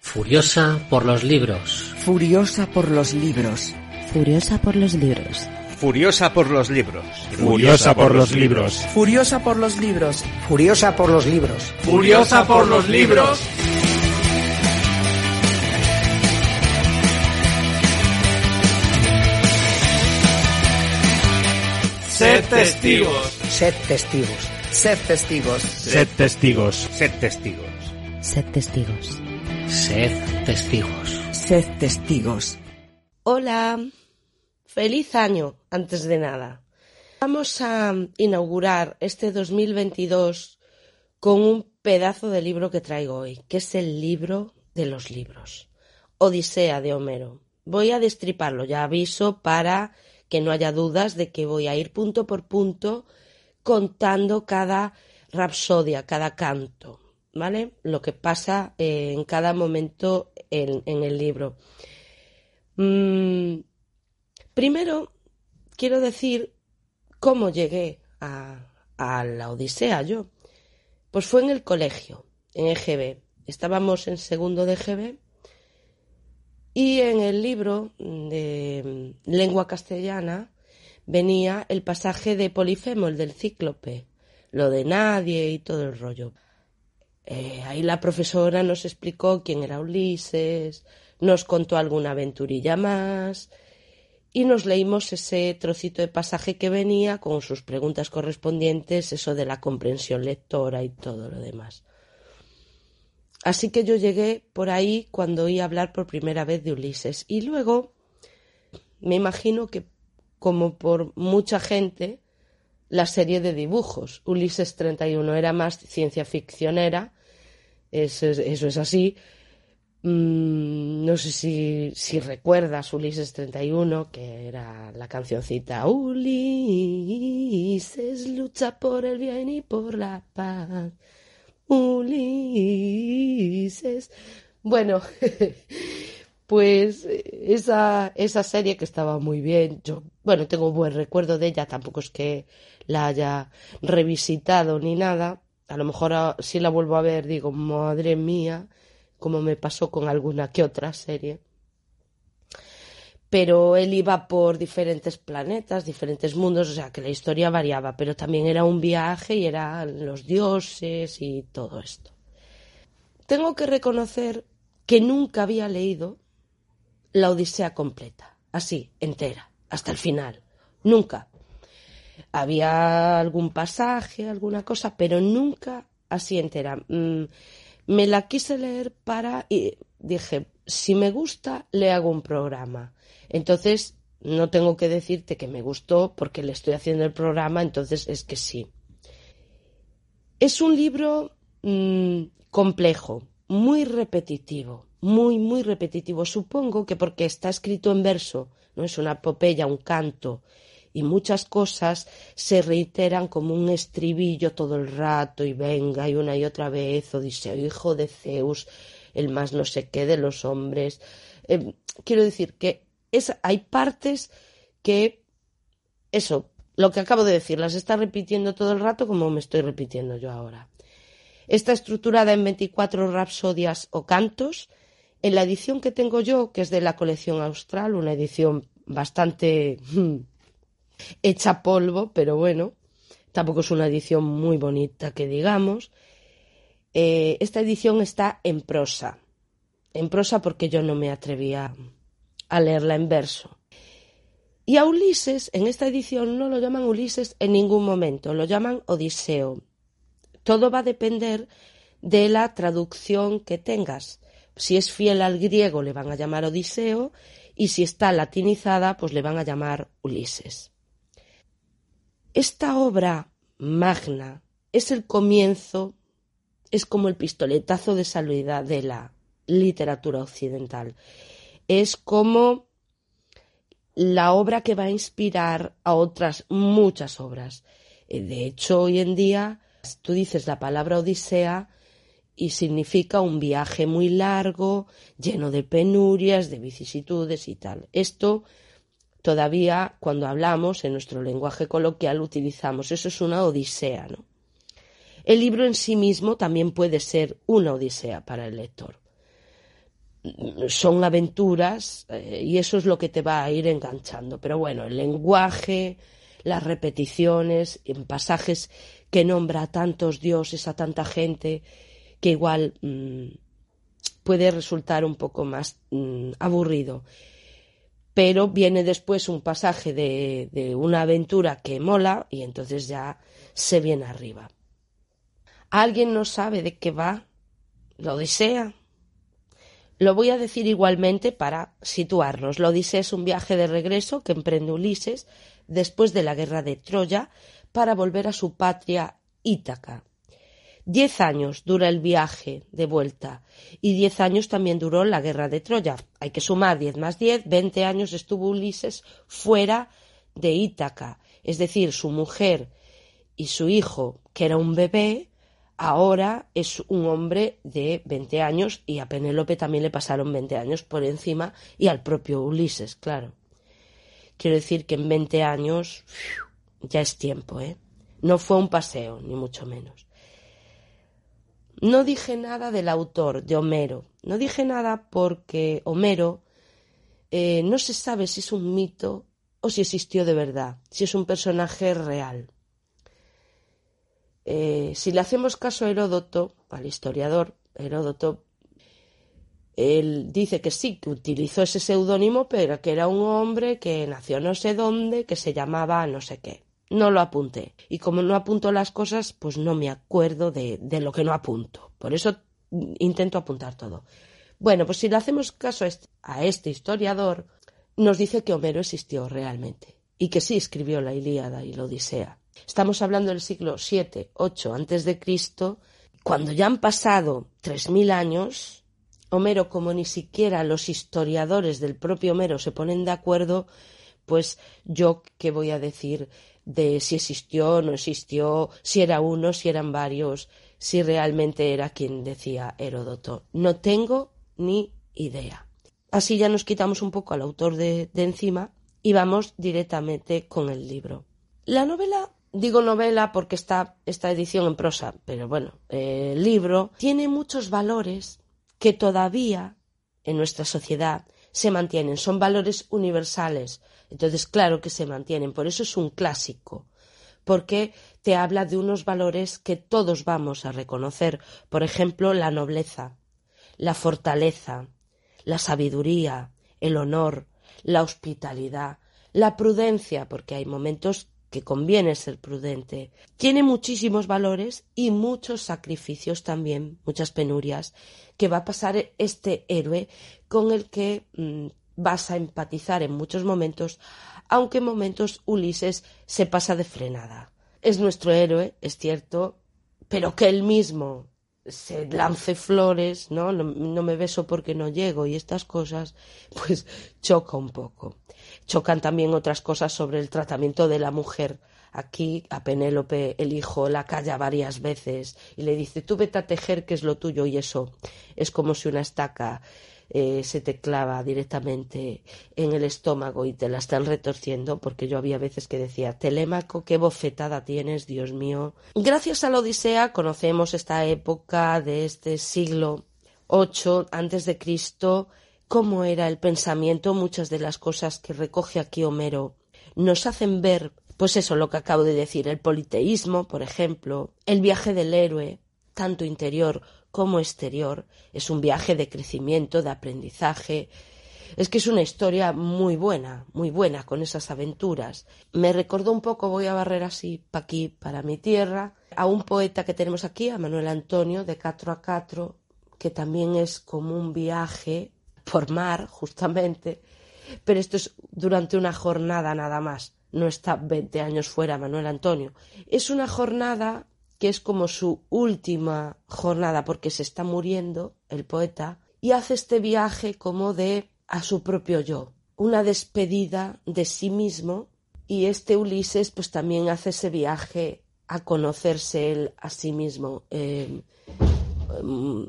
Furiosa por los libros. Furiosa por los libros. Furiosa por los libros. Furiosa por los libros. Furiosa por los libros. Furiosa por los libros. Furiosa por los libros. Furiosa por los libros. Sed testigos. Sed testigos. Sed testigos. Sed testigos. Sed testigos. Sed testigos. Sed testigos. Sed testigos. Hola, feliz año antes de nada. Vamos a inaugurar este 2022 con un pedazo de libro que traigo hoy, que es el libro de los libros, Odisea de Homero. Voy a destriparlo, ya aviso para que no haya dudas de que voy a ir punto por punto contando cada rapsodia, cada canto, ¿vale? Lo que pasa eh, en cada momento en, en el libro. Mm, primero, quiero decir cómo llegué a, a la Odisea yo. Pues fue en el colegio, en EGB. Estábamos en segundo de EGB y en el libro de lengua castellana venía el pasaje de Polifemo, el del cíclope, lo de nadie y todo el rollo. Eh, ahí la profesora nos explicó quién era Ulises, nos contó alguna aventurilla más y nos leímos ese trocito de pasaje que venía con sus preguntas correspondientes, eso de la comprensión lectora y todo lo demás. Así que yo llegué por ahí cuando oí hablar por primera vez de Ulises. Y luego me imagino que, como por mucha gente, la serie de dibujos. Ulises 31 era más ciencia ficcionera, eso es, así. Mm, no sé si, si recuerdas Ulises 31, que era la cancioncita Ulises lucha por el bien y por la paz. Ulises. Bueno, pues esa, esa serie que estaba muy bien. Yo, bueno, tengo buen recuerdo de ella, tampoco es que la haya revisitado ni nada. A lo mejor si la vuelvo a ver digo, madre mía, como me pasó con alguna que otra serie pero él iba por diferentes planetas, diferentes mundos, o sea que la historia variaba, pero también era un viaje y eran los dioses y todo esto. Tengo que reconocer que nunca había leído la Odisea completa, así, entera, hasta el final. Nunca. Había algún pasaje, alguna cosa, pero nunca así entera. Mm, me la quise leer para y dije, si me gusta, le hago un programa entonces, no tengo que decirte que me gustó porque le estoy haciendo el programa, entonces es que sí. Es un libro mmm, complejo, muy repetitivo, muy, muy repetitivo. Supongo que porque está escrito en verso, no es una epopeya, un canto, y muchas cosas se reiteran como un estribillo todo el rato y venga y una y otra vez, Odiseo, hijo de Zeus, el más no sé qué de los hombres. Eh, quiero decir que es, hay partes que, eso, lo que acabo de decir, las está repitiendo todo el rato como me estoy repitiendo yo ahora. Está estructurada en 24 rapsodias o cantos. En la edición que tengo yo, que es de la colección austral, una edición bastante hmm, hecha polvo, pero bueno, tampoco es una edición muy bonita que digamos. Eh, esta edición está en prosa. En prosa porque yo no me atrevía a leerla en verso. Y a Ulises, en esta edición, no lo llaman Ulises en ningún momento, lo llaman Odiseo. Todo va a depender de la traducción que tengas. Si es fiel al griego, le van a llamar Odiseo, y si está latinizada, pues le van a llamar Ulises. Esta obra magna es el comienzo, es como el pistoletazo de salida de la literatura occidental. Es como la obra que va a inspirar a otras muchas obras. Eh, de hecho, hoy en día, tú dices la palabra Odisea y significa un viaje muy largo, lleno de penurias, de vicisitudes y tal. Esto todavía cuando hablamos en nuestro lenguaje coloquial utilizamos. Eso es una odisea, ¿no? El libro en sí mismo también puede ser una odisea para el lector. Son aventuras eh, y eso es lo que te va a ir enganchando. Pero bueno, el lenguaje, las repeticiones, en pasajes que nombra a tantos dioses, a tanta gente, que igual mm, puede resultar un poco más mm, aburrido pero viene después un pasaje de, una aventura que mola y entonces ya se viene arriba. ¿Alguien no sabe de qué va? ¿Lo Odisea? Lo voy a decir igualmente para situarnos. La Odisea es un viaje de regreso que emprende Ulises después de la guerra de Troya para volver a su patria Ítaca. Diez años dura el viaje de vuelta y diez años también duró la guerra de Troya. Hay que sumar diez más diez, veinte años estuvo Ulises fuera de Ítaca. Es decir, su mujer y su hijo, que era un bebé, ahora es un hombre de veinte años y a Penélope también le pasaron veinte años por encima y al propio Ulises, claro. Quiero decir que en veinte años ya es tiempo, ¿eh? No fue un paseo, ni mucho menos. No dije nada del autor, de Homero. No dije nada porque Homero eh, no se sabe si es un mito o si existió de verdad, si es un personaje real. Eh, si le hacemos caso a Heródoto, al historiador Heródoto, él dice que sí, que utilizó ese seudónimo, pero que era un hombre que nació no sé dónde, que se llamaba no sé qué no lo apunté. Y como no apunto las cosas, pues no me acuerdo de, de lo que no apunto. Por eso intento apuntar todo. Bueno, pues si le hacemos caso a este, este historiador, nos dice que Homero existió realmente y que sí escribió la Ilíada y la Odisea. Estamos hablando del siglo 7, 8 antes de Cristo, cuando ya han pasado 3000 años, Homero como ni siquiera los historiadores del propio Homero se ponen de acuerdo, pues yo qué voy a decir de si existió no existió, si era uno, si eran varios, si realmente era quien decía Heródoto. No tengo ni idea. Así ya nos quitamos un poco al autor de, encima y vamos directamente con el libro. La novela, digo novela porque está esta edición en prosa, pero bueno, el libro tiene muchos valores que todavía en nuestra sociedad se mantienen, son valores universales, entonces, claro que se mantienen. Por eso es un clásico, porque te habla de unos valores que todos vamos a reconocer. Por ejemplo, la nobleza, la fortaleza, la sabiduría, el honor, la hospitalidad, la prudencia, porque hay momentos que conviene ser prudente. Tiene muchísimos valores y muchos sacrificios también, muchas penurias, que va a pasar este héroe con el que mm, vas a empatizar en muchos momentos, aunque en momentos Ulises se pasa de frenada. Es nuestro héroe, es cierto, pero que él mismo se lance flores, ¿no? ¿no? No, me beso porque no llego y estas cosas, pues choca un poco. Chocan también otras cosas sobre el tratamiento de la mujer. Aquí a Penélope el hijo la calla varias veces y le dice tú vete a tejer que es lo tuyo y eso es como si una estaca eh, se te clava directamente en el estómago y te la están retorciendo, porque yo había veces que decía, Telémaco, qué bofetada tienes, Dios mío. Gracias a la Odisea conocemos esta época de este siglo VIII antes de Cristo, cómo era el pensamiento, muchas de las cosas que recoge aquí Homero nos hacen ver, pues eso, lo que acabo de decir, el politeísmo, por ejemplo, el viaje del héroe, tanto interior como exterior. Es un viaje de crecimiento, de aprendizaje. Es que es una historia muy buena, muy buena con esas aventuras. Me recordó un poco, voy a barrer así para aquí, para mi tierra, a un poeta que tenemos aquí, a Manuel Antonio, de Catro a Catro, que también es como un viaje por mar, justamente, pero esto es durante una jornada nada más. No está 20 años fuera Manuel Antonio. Es una jornada que es como su última jornada porque se está muriendo el poeta y hace este viaje como de a su propio yo, una despedida de sí mismo y este Ulises pues también hace ese viaje a conocerse él a sí mismo. Eh, mm,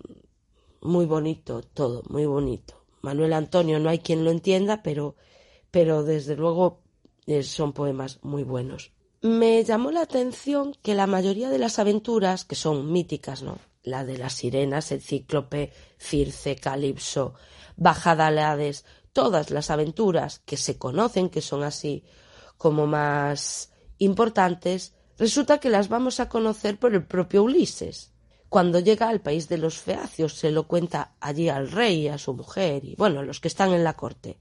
muy bonito todo, muy bonito. Manuel Antonio no hay quien lo entienda, pero, pero desde luego eh, son poemas muy buenos. Me llamó la atención que la mayoría de las aventuras, que son míticas, ¿no? La de las sirenas, el cíclope, Circe, Calipso, Bajada todas las aventuras que se conocen, que son así como más importantes, resulta que las vamos a conocer por el propio Ulises. Cuando llega al país de los feacios, se lo cuenta allí al rey, a su mujer y, bueno, a los que están en la corte.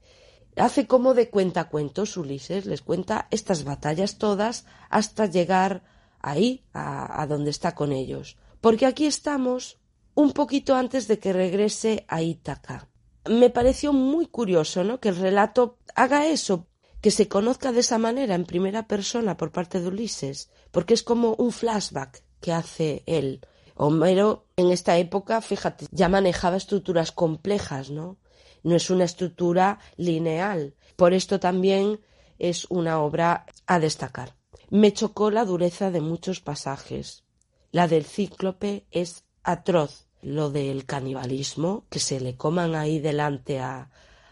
Hace como de cuentacuentos Ulises, les cuenta estas batallas todas hasta llegar ahí, a, a donde está con ellos. Porque aquí estamos un poquito antes de que regrese a Ítaca. Me pareció muy curioso, ¿no? Que el relato haga eso, que se conozca de esa manera en primera persona por parte de Ulises, porque es como un flashback que hace él. Homero en esta época, fíjate, ya manejaba estructuras complejas, ¿no? No es una estructura lineal. Por esto también es una obra a destacar. Me chocó la dureza de muchos pasajes. La del cíclope es atroz. Lo del canibalismo, que se le coman ahí delante a,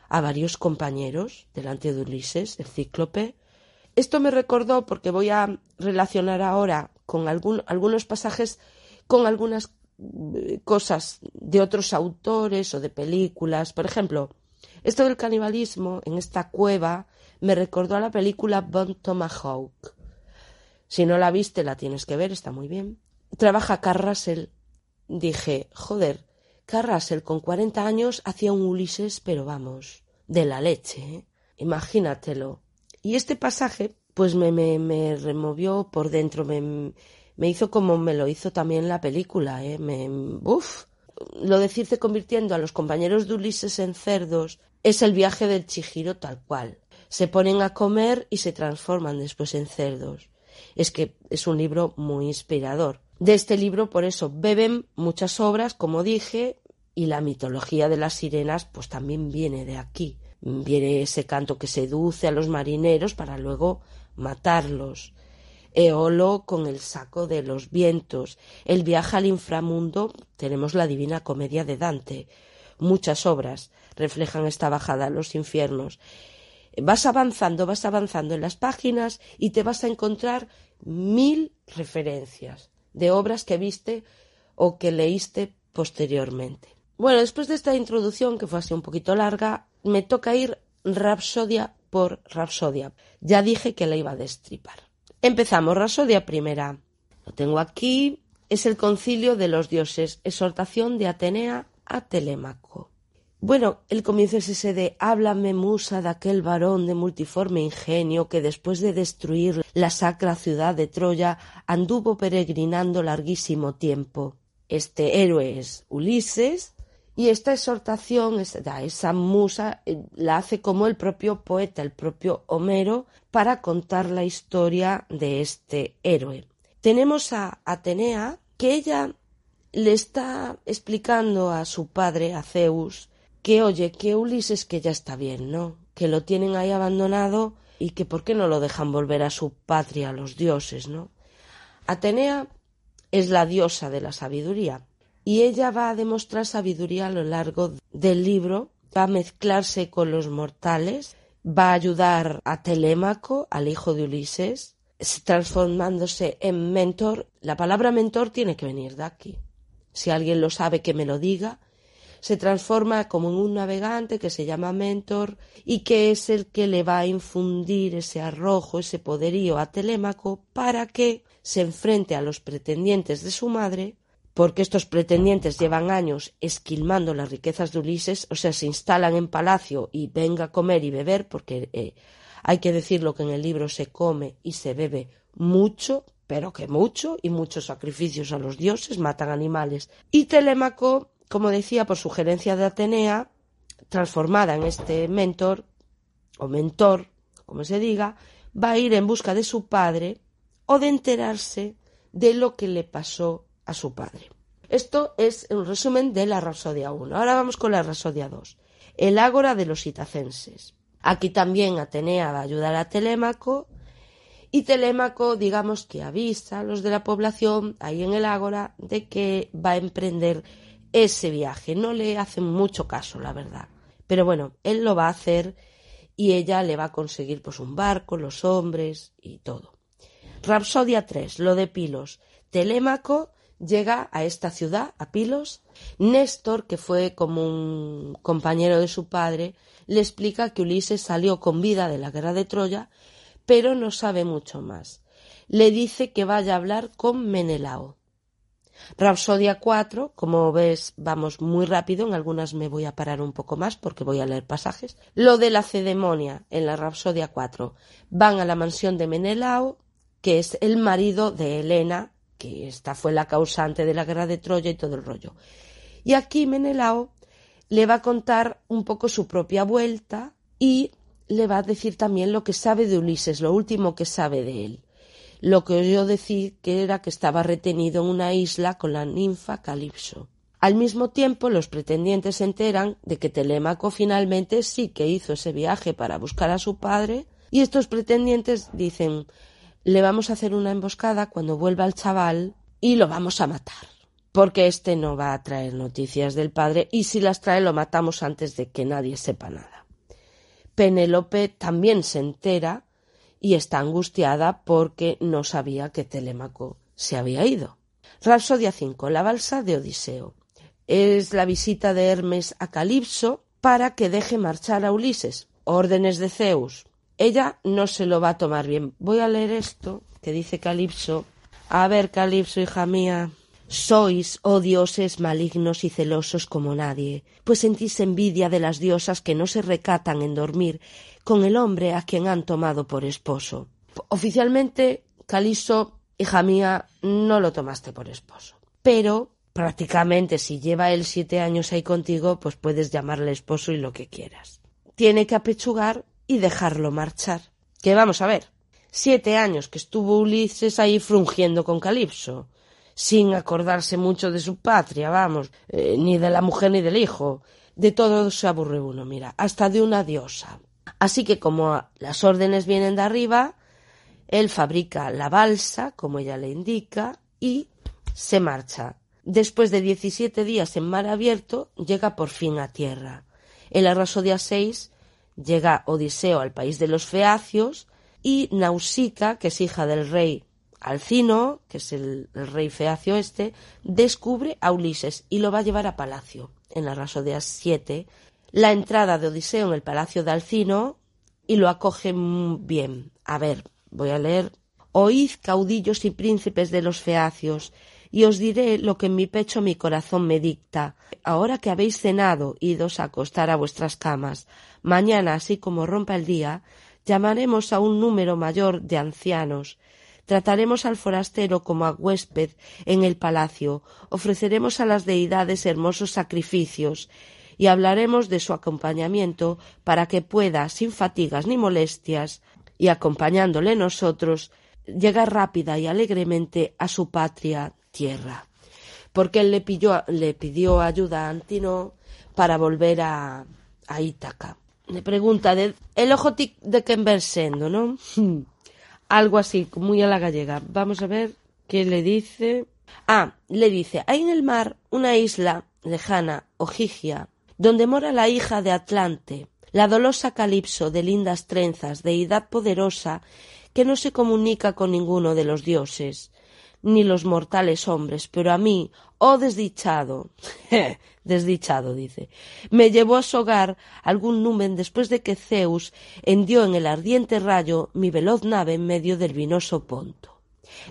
a varios compañeros, delante de Ulises, el cíclope. Esto me recordó porque voy a relacionar ahora con algún, algunos pasajes con algunas cosas de otros autores o de películas. Por ejemplo, esto del canibalismo en esta cueva me recordó a la película Bon Tomahawk. Si no la viste, la tienes que ver, está muy bien. Trabaja Carrasel. Dije, joder, Carrasel con 40 años hacía un Ulises, pero vamos, de la leche, ¿eh? imagínatelo. Y este pasaje, pues me, me, me removió por dentro, me, me hizo como me lo hizo también la película, ¿eh? Me, uf. Lo de Circe convirtiendo a los compañeros de Ulises en cerdos es el viaje del Chihiro tal cual. Se ponen a comer y se transforman después en cerdos. Es que es un libro muy inspirador. De este libro, por eso, beben muchas obras, como dije, y la mitología de las sirenas, pues también viene de aquí. Viene ese canto que seduce a los marineros para luego matarlos. Eolo con el saco de los vientos, el viaje al inframundo, tenemos la Divina Comedia de Dante. Muchas obras reflejan esta bajada a los infiernos. Vas avanzando, vas avanzando en las páginas y te vas a encontrar mil referencias de obras que viste o que leíste posteriormente. Bueno, después de esta introducción, que fue así un poquito larga, me toca ir rapsodia por rapsodia. Ya dije que la iba a destripar. Empezamos, Rasodia primera. Lo tengo aquí. Es el concilio de los dioses, exhortación de Atenea a Telémaco. Bueno, el comienzo es ese de háblame musa de aquel varón de multiforme ingenio que después de destruir la sacra ciudad de Troya anduvo peregrinando larguísimo tiempo. Este héroe es Ulises, y esta exhortación, esa musa, eh, la hace como el propio poeta, el propio Homero, para contar la historia de este héroe. Tenemos a Atenea, que ella le está explicando a su padre, a Zeus, que oye, que Ulises que ya está bien, ¿no? Que lo tienen ahí abandonado y que por qué no lo dejan volver a su patria, a los dioses, ¿no? Atenea es la diosa de la sabiduría y ella va a demostrar sabiduría a lo largo del libro, va a mezclarse con los mortales, va a ayudar a Telémaco, al hijo de Ulises, transformándose en mentor. La palabra mentor tiene que venir de aquí. Si alguien lo sabe, que me lo diga. Se transforma como en un navegante que se llama mentor y que es el que le va a infundir ese arrojo, ese poderío a Telémaco para que se enfrente a los pretendientes de su madre porque estos pretendientes llevan años esquilmando las riquezas de Ulises, o sea, se instalan en palacio y venga a comer y beber, porque eh, hay que decirlo que en el libro se come y se bebe mucho, pero que mucho, y muchos sacrificios a los dioses, matan animales. Y Telémaco, como decía, por sugerencia de Atenea, transformada en este mentor, o mentor, como se diga, va a ir en busca de su padre o de enterarse de lo que le pasó a su padre. Esto es un resumen de la Rapsodia 1. Ahora vamos con la Rapsodia 2. El ágora de los itacenses. Aquí también Atenea va a ayudar a Telémaco y Telémaco, digamos que avisa a los de la población ahí en el ágora de que va a emprender ese viaje. No le hacen mucho caso, la verdad. Pero bueno, él lo va a hacer y ella le va a conseguir pues un barco, los hombres y todo. Rapsodia 3, lo de Pilos. Telémaco llega a esta ciudad, a Pilos. Néstor, que fue como un compañero de su padre, le explica que Ulises salió con vida de la guerra de Troya, pero no sabe mucho más. Le dice que vaya a hablar con Menelao. Rapsodia 4, como ves, vamos muy rápido, en algunas me voy a parar un poco más porque voy a leer pasajes. Lo de la cedemonia en la Rapsodia 4. Van a la mansión de Menelao, que es el marido de Helena, que esta fue la causante de la guerra de Troya y todo el rollo. Y aquí Menelao le va a contar un poco su propia vuelta y le va a decir también lo que sabe de Ulises, lo último que sabe de él. Lo que oyó decir que era que estaba retenido en una isla con la ninfa Calipso. Al mismo tiempo, los pretendientes se enteran de que Telémaco finalmente sí que hizo ese viaje para buscar a su padre, y estos pretendientes dicen le vamos a hacer una emboscada cuando vuelva el chaval y lo vamos a matar. Porque este no va a traer noticias del padre y si las trae lo matamos antes de que nadie sepa nada. Penélope también se entera y está angustiada porque no sabía que Telémaco se había ido. Rapsodia 5. La balsa de Odiseo. Es la visita de Hermes a Calipso para que deje marchar a Ulises. Órdenes de Zeus. Ella no se lo va a tomar bien. Voy a leer esto que dice Calipso. A ver, Calipso, hija mía. Sois, oh dioses, malignos y celosos como nadie, pues sentís envidia de las diosas que no se recatan en dormir con el hombre a quien han tomado por esposo. Oficialmente, Calipso, hija mía, no lo tomaste por esposo. Pero prácticamente si lleva él siete años ahí contigo, pues puedes llamarle esposo y lo que quieras. Tiene que apechugar y dejarlo marchar. Que vamos a ver, siete años que estuvo Ulises ahí frungiendo con Calipso sin acordarse mucho de su patria, vamos, eh, ni de la mujer ni del hijo. De todo se aburre uno, mira, hasta de una diosa. Así que como las órdenes vienen de arriba, él fabrica la balsa, como ella le indica, y se marcha. Después de diecisiete días en mar abierto, llega por fin a tierra. El arraso día seis llega Odiseo al país de los Feacios y Nausica, que es hija del rey Alcino, que es el, rey feacio este, descubre a Ulises y lo va a llevar a palacio. En la Rasodea 7, la entrada de Odiseo en el palacio de Alcino y lo acoge bien. A ver, voy a leer. Oíd, caudillos y príncipes de los feacios, y os diré lo que en mi pecho mi corazón me dicta. Ahora que habéis cenado, idos a acostar a vuestras camas. Mañana, así como rompa el día, llamaremos a un número mayor de ancianos, Trataremos al forastero como a huésped en el palacio, ofreceremos a las deidades hermosos sacrificios, y hablaremos de su acompañamiento para que pueda, sin fatigas ni molestias, y acompañándole nosotros, llegar rápida y alegremente a su patria tierra. Porque él le, le pidió ayuda a Antino para volver a, a Ítaca. Le pregunta, de, el ojo de que versendo, ¿no? algo así, muy a la gallega. Vamos a ver qué le dice. Ah, le dice, hay en el mar una isla lejana, Ojigia, donde mora la hija de Atlante, la dolosa Calipso de lindas trenzas, deidad poderosa, que no se comunica con ninguno de los dioses, ni los mortales hombres, pero a mí, oh desdichado, desdichado, dice, me llevó a su hogar algún numen después de que Zeus hendió en el ardiente rayo mi veloz nave en medio del vinoso Ponto.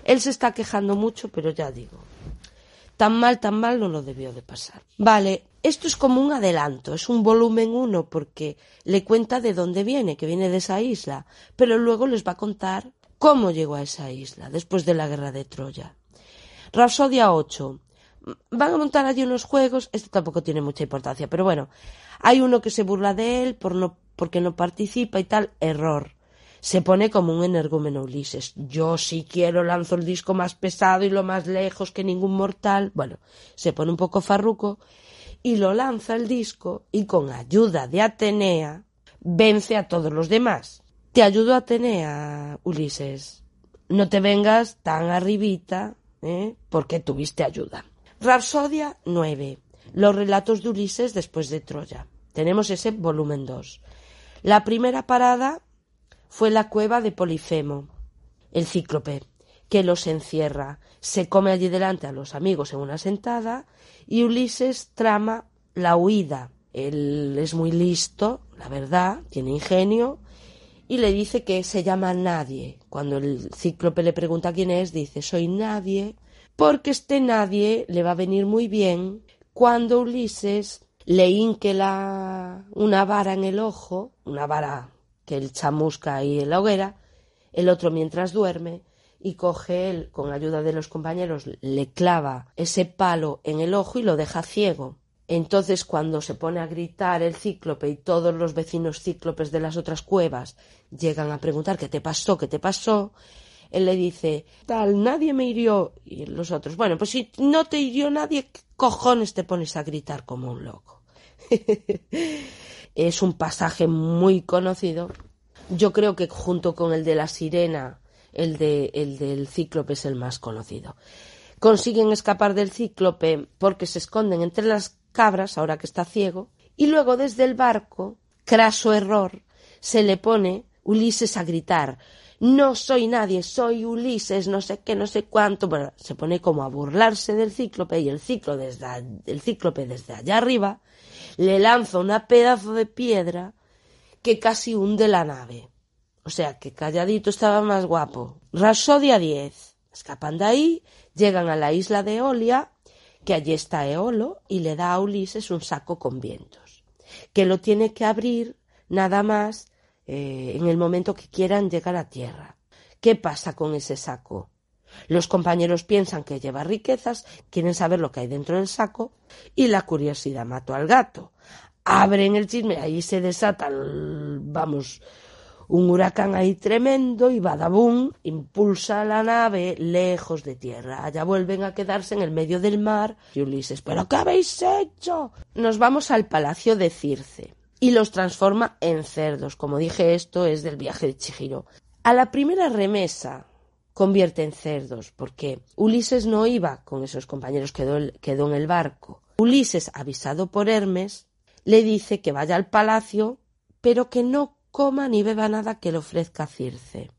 Él se está quejando mucho, pero ya digo, tan mal, tan mal no lo debió de pasar. Vale, esto es como un adelanto, es un volumen uno porque le cuenta de dónde viene, que viene de esa isla, pero luego les va a contar cómo llegó a esa isla después de la guerra de Troya. Rapsodia 8. Van a montar allí unos juegos, esto tampoco tiene mucha importancia, pero bueno, hay uno que se burla de él por no, porque no participa y tal, error. Se pone como un energúmeno Ulises. Yo si quiero lanzo el disco más pesado y lo más lejos que ningún mortal. Bueno, se pone un poco farruco y lo lanza el disco y con ayuda de Atenea vence a todos los demás. Te ayudo Atenea, Ulises. No te vengas tan arribita, ¿eh? porque tuviste ayuda. Rapsodia 9. Los relatos de Ulises después de Troya. Tenemos ese volumen 2. La primera parada fue la cueva de Polifemo, el cíclope, que los encierra, se come allí delante a los amigos en una sentada y Ulises trama la huida. Él es muy listo, la verdad, tiene ingenio y le dice que se llama nadie. Cuando el cíclope le pregunta quién es, dice soy nadie, porque este nadie le va a venir muy bien cuando Ulises le hinque una vara en el ojo, una vara que él chamusca ahí en la hoguera, el otro mientras duerme, y coge él, con ayuda de los compañeros, le clava ese palo en el ojo y lo deja ciego. Entonces, cuando se pone a gritar el cíclope y todos los vecinos cíclopes de las otras cuevas llegan a preguntar qué te pasó, qué te pasó, él le dice, tal, nadie me hirió. Y los otros, bueno, pues si no te hirió nadie, ¿qué cojones te pones a gritar como un loco? es un pasaje muy conocido. Yo creo que junto con el de la sirena, el, de, el del cíclope es el más conocido. Consiguen escapar del cíclope porque se esconden entre las cabras, ahora que está ciego, y luego desde el barco, craso error, se le pone Ulises a gritar no soy nadie, soy Ulises, no sé qué, no sé cuánto. Bueno, se pone como a burlarse del cíclope y el, ciclo desde, el cíclope desde allá arriba le lanza una pedazo de piedra que casi hunde la nave. O sea que calladito estaba más guapo. Rasodia 10. Escapan de ahí, llegan a la isla de Eolia, que allí está Eolo, y le da a Ulises un saco con vientos, que lo tiene que abrir nada más eh, en el momento que quieran llegar a tierra. ¿Qué pasa con ese saco? Los compañeros piensan que lleva riquezas, quieren saber lo que hay dentro del saco y la curiosidad mató al gato. Abren el chisme, ahí se desata, vamos, un huracán ahí tremendo y Badabun impulsa la nave lejos de tierra. Allá vuelven a quedarse en el medio del mar y Ulises, ¿pero qué habéis hecho? Nos vamos al palacio de Circe y los transforma en cerdos. Como dije, esto es del viaje de Chihiro. A la primera remesa convierte en cerdos, porque Ulises no iba con esos compañeros, quedó, quedó en el barco. Ulises, avisado por Hermes, le dice que vaya al palacio, pero que no coma ni beba nada que le ofrezca Circe,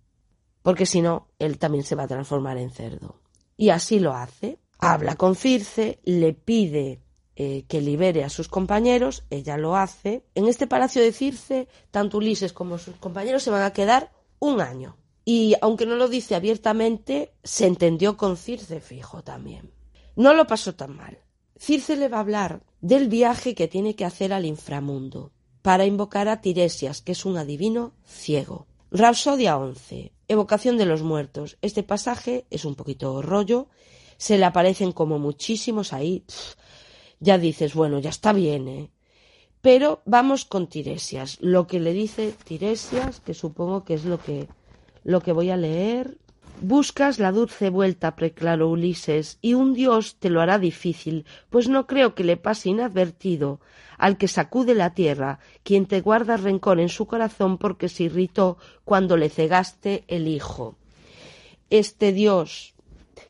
porque si no, él también se va a transformar en cerdo. Y así lo hace. Habla con Circe, le pide eh, que libere a sus compañeros, ella lo hace. En este palacio de Circe, tanto Ulises como sus compañeros se van a quedar un año. Y aunque no lo dice abiertamente, se entendió con Circe fijo también. No lo pasó tan mal. Circe le va a hablar del viaje que tiene que hacer al inframundo para invocar a Tiresias, que es un adivino ciego. Rapsodia 11. Evocación de los muertos. Este pasaje es un poquito rollo. Se le aparecen como muchísimos ahí ya dices, bueno, ya está bien, ¿eh? Pero vamos con Tiresias. Lo que le dice Tiresias, que supongo que es lo que, lo que voy a leer. Buscas la dulce vuelta, preclaró Ulises, y un dios te lo hará difícil, pues no creo que le pase inadvertido al que sacude la tierra, quien te guarda rencor en su corazón porque se irritó cuando le cegaste el hijo. Este dios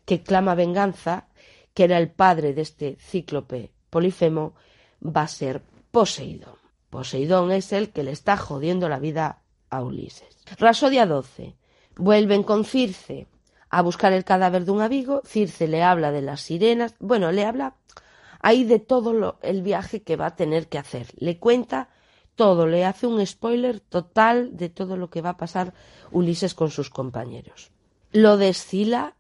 que clama venganza, que era el padre de este cíclope Polifemo va a ser Poseidón. Poseidón es el que le está jodiendo la vida a Ulises. Rasodia 12. Vuelven con Circe a buscar el cadáver de un amigo. Circe le habla de las sirenas. Bueno, le habla ahí de todo el viaje que va a tener que hacer. Le cuenta todo, le hace un spoiler total de todo lo que va a pasar Ulises con sus compañeros. Lo de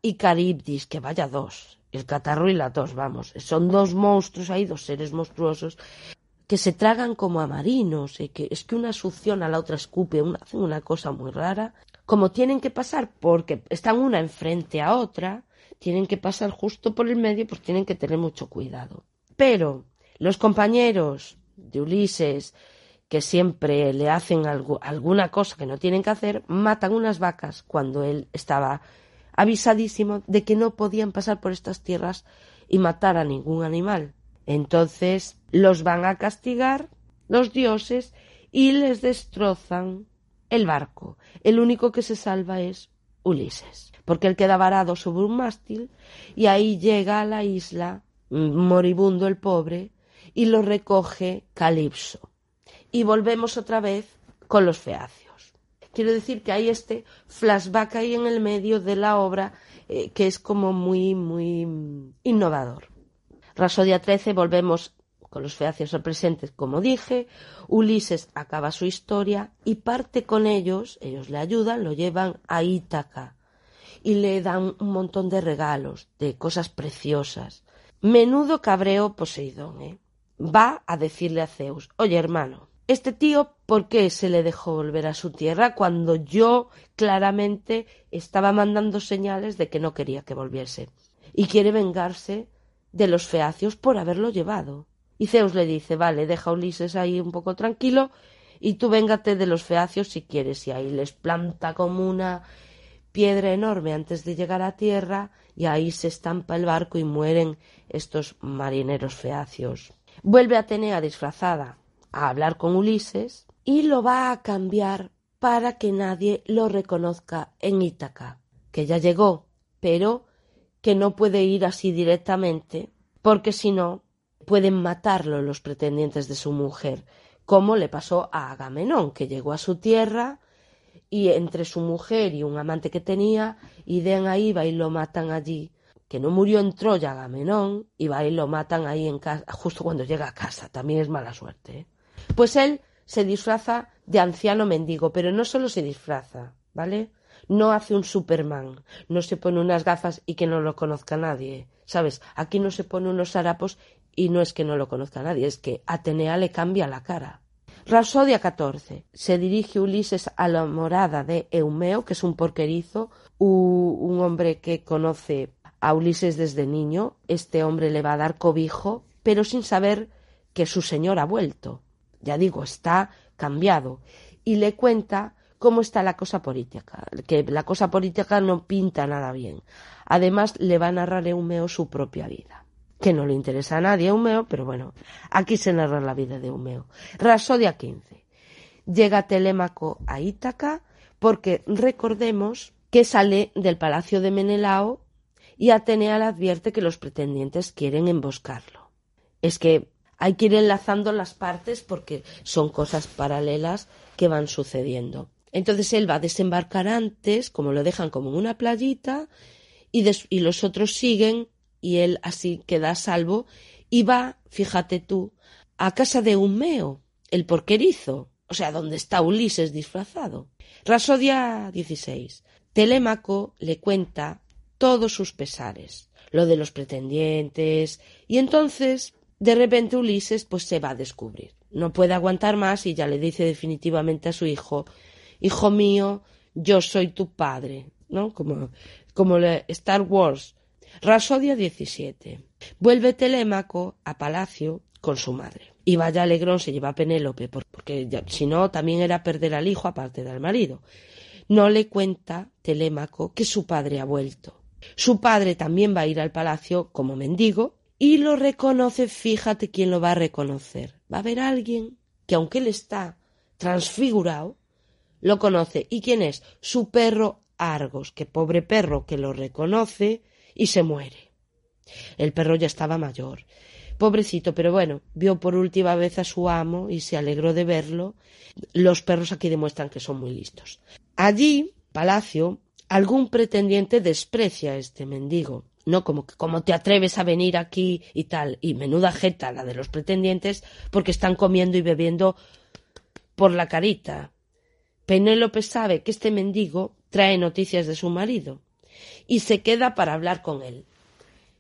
y Caribdis, que vaya dos el catarro y la tos, vamos. Son dos monstruos ahí, dos seres monstruosos que se tragan como a marinos, que es que una succiona a la otra escupe, una, hacen una cosa muy rara. Como tienen que pasar porque están una enfrente a otra, tienen que pasar justo por el medio, pues tienen que tener mucho cuidado. Pero los compañeros de Ulises que siempre le hacen alguna cosa que no tienen que hacer, matan unas vacas cuando él estaba avisadísimo de que no podían pasar por estas tierras y matar a ningún animal. Entonces los van a castigar los dioses y les destrozan el barco. El único que se salva es Ulises, porque él queda varado sobre un mástil y ahí llega a la isla moribundo el pobre y lo recoge Calipso. Y volvemos otra vez con los feacios. Quiero decir que hay este flashback ahí en el medio de la obra eh, que es como muy, muy innovador. Rasodia 13 volvemos con los feacios al presente, como dije. Ulises acaba su historia y parte con ellos, ellos le ayudan, lo llevan a Ítaca y le dan un montón de regalos, de cosas preciosas. Menudo cabreo Poseidón, ¿eh? Va a decirle a Zeus, oye hermano, este tío, ¿por qué se le dejó volver a su tierra cuando yo claramente estaba mandando señales de que no quería que volviese? Y quiere vengarse de los feacios por haberlo llevado. Y Zeus le dice, vale, deja a Ulises ahí un poco tranquilo y tú véngate de los feacios si quieres. Y ahí les planta como una piedra enorme antes de llegar a tierra y ahí se estampa el barco y mueren estos marineros feacios. Vuelve Atenea disfrazada a hablar con Ulises y lo va a cambiar para que nadie lo reconozca en Ítaca, que ya llegó, pero que no puede ir así directamente, porque si no pueden matarlo los pretendientes de su mujer, como le pasó a Agamenón, que llegó a su tierra y entre su mujer y un amante que tenía, idean ahí va y lo matan allí. Que no murió en Troya Agamenón y va y lo matan ahí en casa, justo cuando llega a casa. También es mala suerte. ¿eh? Pues él se disfraza de anciano mendigo, pero no solo se disfraza, ¿vale? No hace un Superman, no se pone unas gafas y que no lo conozca nadie, ¿sabes? Aquí no se pone unos harapos y no es que no lo conozca nadie, es que Atenea le cambia la cara. Rasodia 14. Se dirige Ulises a la morada de Eumeo, que es un porquerizo, un hombre que conoce a Ulises desde niño. Este hombre le va a dar cobijo, pero sin saber que su señor ha vuelto. Ya digo, está cambiado. Y le cuenta cómo está la cosa política, que la cosa política no pinta nada bien. Además, le va a narrar Eumeo su propia vida que no le interesa a nadie Eumeo, pero bueno, aquí se narra la vida de Eumeo. Rasodia 15. Llega Telémaco a Ítaca porque recordemos que sale del palacio de Menelao y Atenea le advierte que los pretendientes quieren emboscarlo. Es que hay que ir enlazando las partes porque son cosas paralelas que van sucediendo. Entonces él va a desembarcar antes, como lo dejan como en una playita, y, y los otros siguen y él así queda a salvo y va, fíjate tú, a casa de Humeo, el porquerizo, o sea, donde está Ulises disfrazado. Rasodia 16. Telémaco le cuenta todos sus pesares, lo de los pretendientes, y entonces, de repente Ulises pues se va a descubrir. No puede aguantar más y ya le dice definitivamente a su hijo, hijo mío, yo soy tu padre, ¿no? Como, como Star Wars, Rasodia 17. Vuelve Telémaco a palacio con su madre. Y vaya alegrón se lleva a Penélope, porque si no también era perder al hijo aparte del marido. No le cuenta Telémaco que su padre ha vuelto. Su padre también va a ir al palacio como mendigo y lo reconoce, fíjate quién lo va a reconocer. Va a haber alguien que aunque él está transfigurado, lo conoce. ¿Y quién es? Su perro Argos, que pobre perro que lo reconoce y se muere. El perro ya estaba mayor. Pobrecito, pero bueno, vio por última vez a su amo y se alegró de verlo. Los perros aquí demuestran que son muy listos. Allí, Palacio, algún pretendiente desprecia a este mendigo. No como que como te atreves a venir aquí y tal, y menuda jeta la de los pretendientes, porque están comiendo y bebiendo por la carita. Penélope sabe que este mendigo trae noticias de su marido y se queda para hablar con él.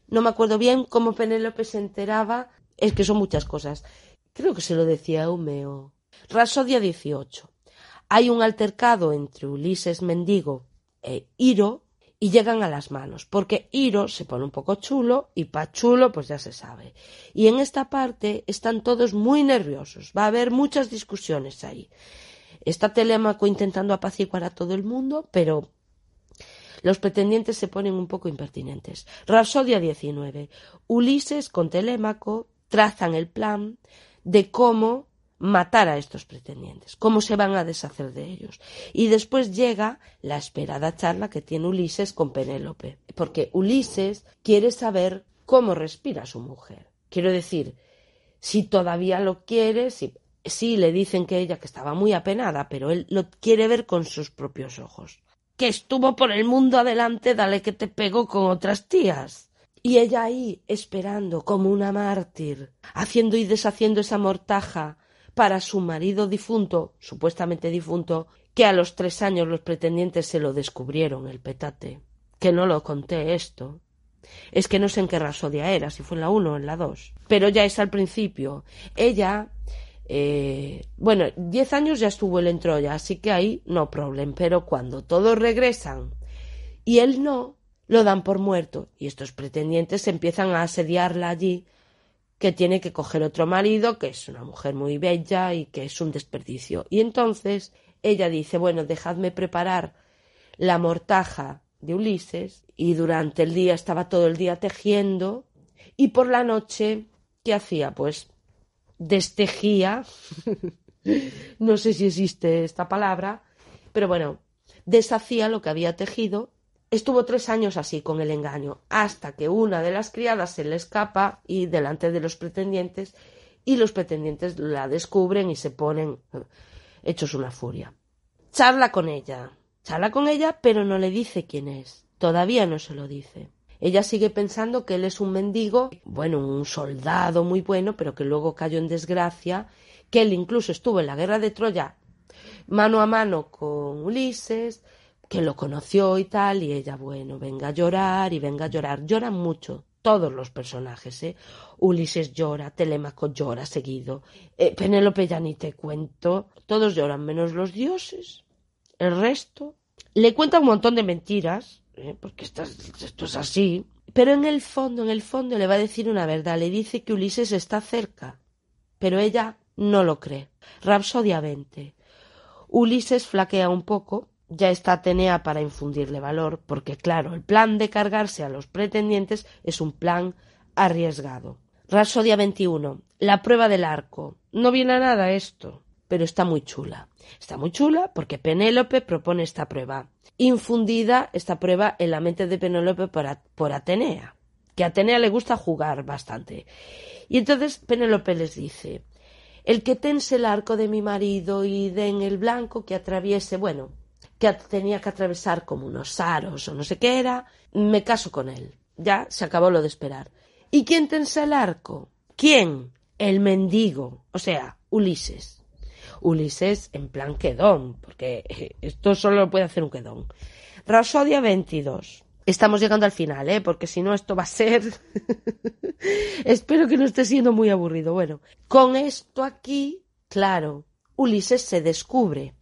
No me acuerdo bien cómo Penélope se enteraba, es que son muchas cosas. Creo que se lo decía Eumeo. Rasodia 18. Hay un altercado entre Ulises Mendigo e Iro y llegan a las manos, porque Iro se pone un poco chulo y pa chulo pues ya se sabe. Y en esta parte están todos muy nerviosos, va a haber muchas discusiones ahí. Está Telémaco intentando apaciguar a todo el mundo, pero los pretendientes se ponen un poco impertinentes. Rapsodia 19. Ulises con Telémaco trazan el plan de cómo matar a estos pretendientes, cómo se van a deshacer de ellos. Y después llega la esperada charla que tiene Ulises con Penélope, porque Ulises quiere saber cómo respira su mujer. Quiero decir, si todavía lo quiere, si sí le dicen que ella que estaba muy apenada, pero él lo quiere ver con sus propios ojos. Que estuvo por el mundo adelante, dale que te pegó con otras tías. Y ella ahí, esperando como una mártir, haciendo y deshaciendo esa mortaja para su marido difunto, supuestamente difunto, que a los tres años los pretendientes se lo descubrieron, el petate. Que no lo conté esto. Es que no sé en qué rasodia era, si fue en la uno o en la dos. Pero ya es al principio. Ella, eh, bueno, diez años ya estuvo él en Troya, así que ahí no problem. Pero cuando todos regresan y él no, lo dan por muerto. Y estos pretendientes empiezan a asediarla allí que tiene que coger otro marido, que es una mujer muy bella y que es un desperdicio. Y entonces ella dice, bueno, dejadme preparar la mortaja de Ulises y durante el día estaba todo el día tejiendo y por la noche, ¿qué hacía? Pues destejía, no sé si existe esta palabra, pero bueno, deshacía lo que había tejido Estuvo tres años así con el engaño, hasta que una de las criadas se le escapa y delante de los pretendientes, y los pretendientes la descubren y se ponen eh, hechos una furia. Charla con ella, charla con ella, pero no le dice quién es. Todavía no se lo dice. Ella sigue pensando que él es un mendigo, bueno, un soldado muy bueno, pero que luego cayó en desgracia, que él incluso estuvo en la guerra de Troya mano a mano con Ulises, que lo conoció y tal, y ella, bueno, venga a llorar y venga a llorar. Lloran mucho, todos los personajes, ¿eh? Ulises llora, Telémaco llora seguido, eh, Penélope ya ni te cuento, todos lloran menos los dioses, el resto. Le cuenta un montón de mentiras, ¿eh? porque esto, es así, pero en el fondo, en el fondo le va a decir una verdad, le dice que Ulises está cerca, pero ella no lo cree. Rapsodia 20. Ulises flaquea un poco, ya está Atenea para infundirle valor, porque claro, el plan de cargarse a los pretendientes es un plan arriesgado. Rapsodia 21. La prueba del arco. No viene a nada esto, pero está muy chula. Está muy chula porque Penélope propone esta prueba. Infundida esta prueba en la mente de Penélope por, por Atenea, que a Atenea le gusta jugar bastante. Y entonces Penélope les dice, el que tense el arco de mi marido y den el blanco que atraviese, bueno, que tenía que atravesar como unos aros o no sé qué era, me caso con él. Ya se acabó lo de esperar. ¿Y quién tensa el arco? ¿Quién? El mendigo, o sea, Ulises. Ulises en plan quedón, porque esto solo lo puede hacer un quedón. Rasodia 22. Estamos llegando al final, ¿eh? Porque si no, esto va a ser. Espero que no esté siendo muy aburrido. Bueno, con esto aquí, claro, Ulises se descubre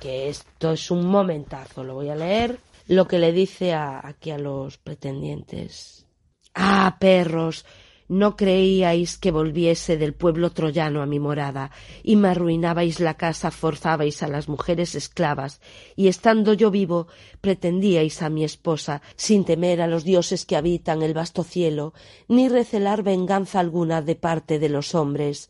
que esto es un momentazo, lo voy a leer, lo que le dice aquí a los pretendientes. Ah, perros, no creíais que volviese del pueblo troyano a mi morada, y me arruinabais la casa, forzabais a las mujeres esclavas, y estando yo vivo, pretendíais a mi esposa, sin temer a los dioses que habitan el vasto cielo, ni recelar venganza alguna de parte de los hombres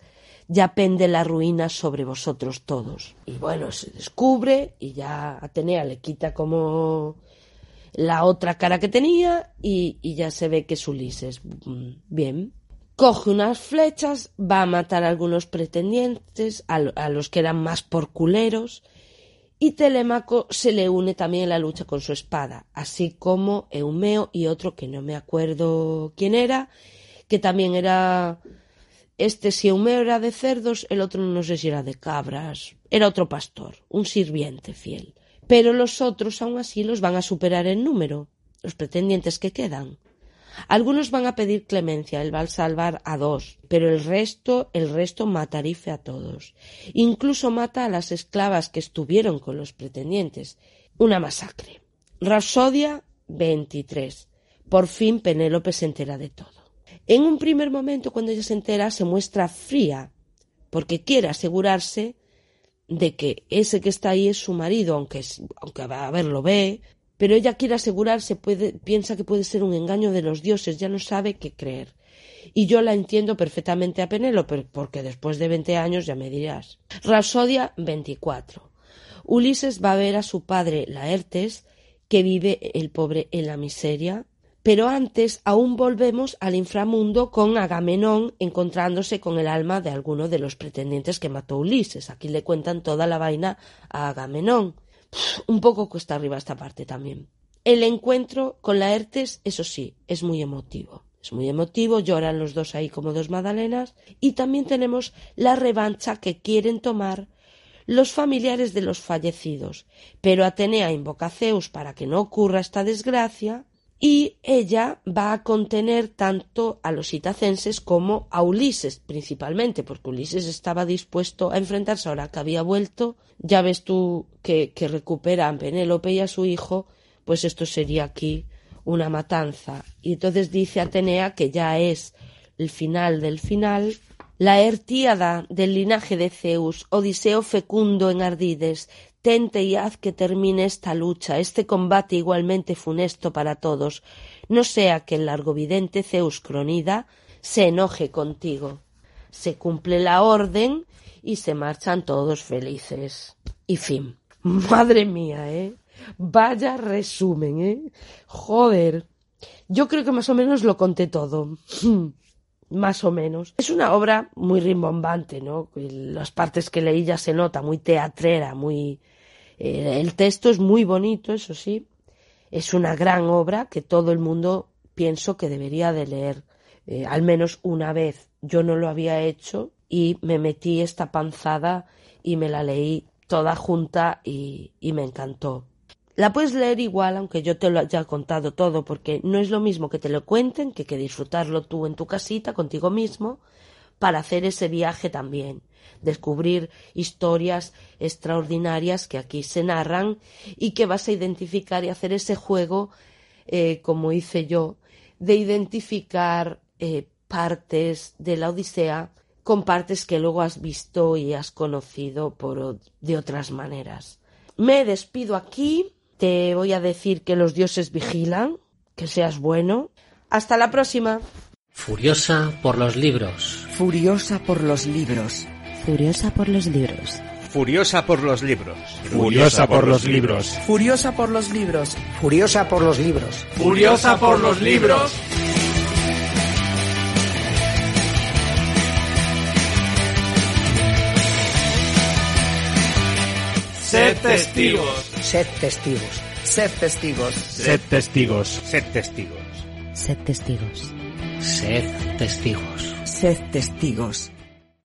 ya pende la ruina sobre vosotros todos. Y bueno, se descubre y ya Atenea le quita como la otra cara que tenía y, ya se ve que es Ulises. Mm, bien. Coge unas flechas, va a matar a algunos pretendientes, a, los que eran más porculeros, y Telémaco se le une también en la lucha con su espada, así como Eumeo y otro que no me acuerdo quién era, que también era este, si un era de cerdos, el otro no sé si era de cabras. Era otro pastor, un sirviente fiel. Pero los otros, aún así, los van a superar en número, los pretendientes que quedan. Algunos van a pedir clemencia, él va a salvar a dos, pero el resto, el resto matarife a todos. Incluso mata a las esclavas que estuvieron con los pretendientes. Una masacre. Rapsodia 23. Por fin Penélope se entera de todo. En un primer momento, cuando ella se entera, se muestra fría, porque quiere asegurarse de que ese que está ahí es su marido, aunque, aunque a ver, lo ve, pero ella quiere asegurarse, puede, piensa que puede ser un engaño de los dioses, ya no sabe qué creer. Y yo la entiendo perfectamente a Penélope, porque después de 20 años ya me dirás. Rapsodia 24. Ulises va a ver a su padre Laertes, que vive el pobre en la miseria, pero antes aún volvemos al inframundo con Agamenón encontrándose con el alma de alguno de los pretendientes que mató Ulises. Aquí le cuentan toda la vaina a Agamenón. Un poco cuesta arriba esta parte también. El encuentro con Laertes, eso sí, es muy emotivo. Es muy emotivo, lloran los dos ahí como dos magdalenas. Y también tenemos la revancha que quieren tomar los familiares de los fallecidos. Pero Atenea invoca a Zeus para que no ocurra esta desgracia y ella va a contener tanto a los itacenses como a Ulises principalmente, porque Ulises estaba dispuesto a enfrentarse ahora que había vuelto. Ya ves tú que, que recuperan Penélope y a su hijo, pues esto sería aquí una matanza. Y entonces dice Atenea que ya es el final del final. La Hertíada del linaje de Zeus, Odiseo fecundo en Ardides, tente y haz que termine esta lucha, este combate igualmente funesto para todos, no sea que el largovidente Zeus Cronida se enoje contigo. Se cumple la orden y se marchan todos felices. Y fin. Madre mía, ¿eh? Vaya resumen, ¿eh? Joder. Yo creo que más o menos lo conté todo. más o menos. Es una obra muy rimbombante, ¿no? Las partes que leí ya se nota, muy teatrera, muy... eh, el texto es muy bonito, eso sí. Es una gran obra que todo el mundo pienso que debería de leer eh, al menos una vez. Yo no lo había hecho y me metí esta panzada y me la leí toda junta y, y me encantó. La puedes leer igual, aunque yo te lo haya contado todo, porque no es lo mismo que te lo cuenten que que disfrutarlo tú en tu casita contigo mismo para hacer ese viaje también, descubrir historias extraordinarias que aquí se narran y que vas a identificar y hacer ese juego, eh, como hice yo, de identificar eh, partes de la Odisea con partes que luego has visto y has conocido por, de otras maneras. Me despido aquí, te voy a decir que los dioses vigilan, que seas bueno. Hasta la próxima. Furiosa por los libros. Furiosa por los libros. Furiosa por los libros. Furiosa por los libros. Furiosa por los libros. Furiosa por los libros. Furiosa por los libros. Furiosa por los libros. Sed testigos. Sed testigos. Sed testigos. Sed testigos. Sed testigos. Sed testigos. Sed testigos. Sed testigos.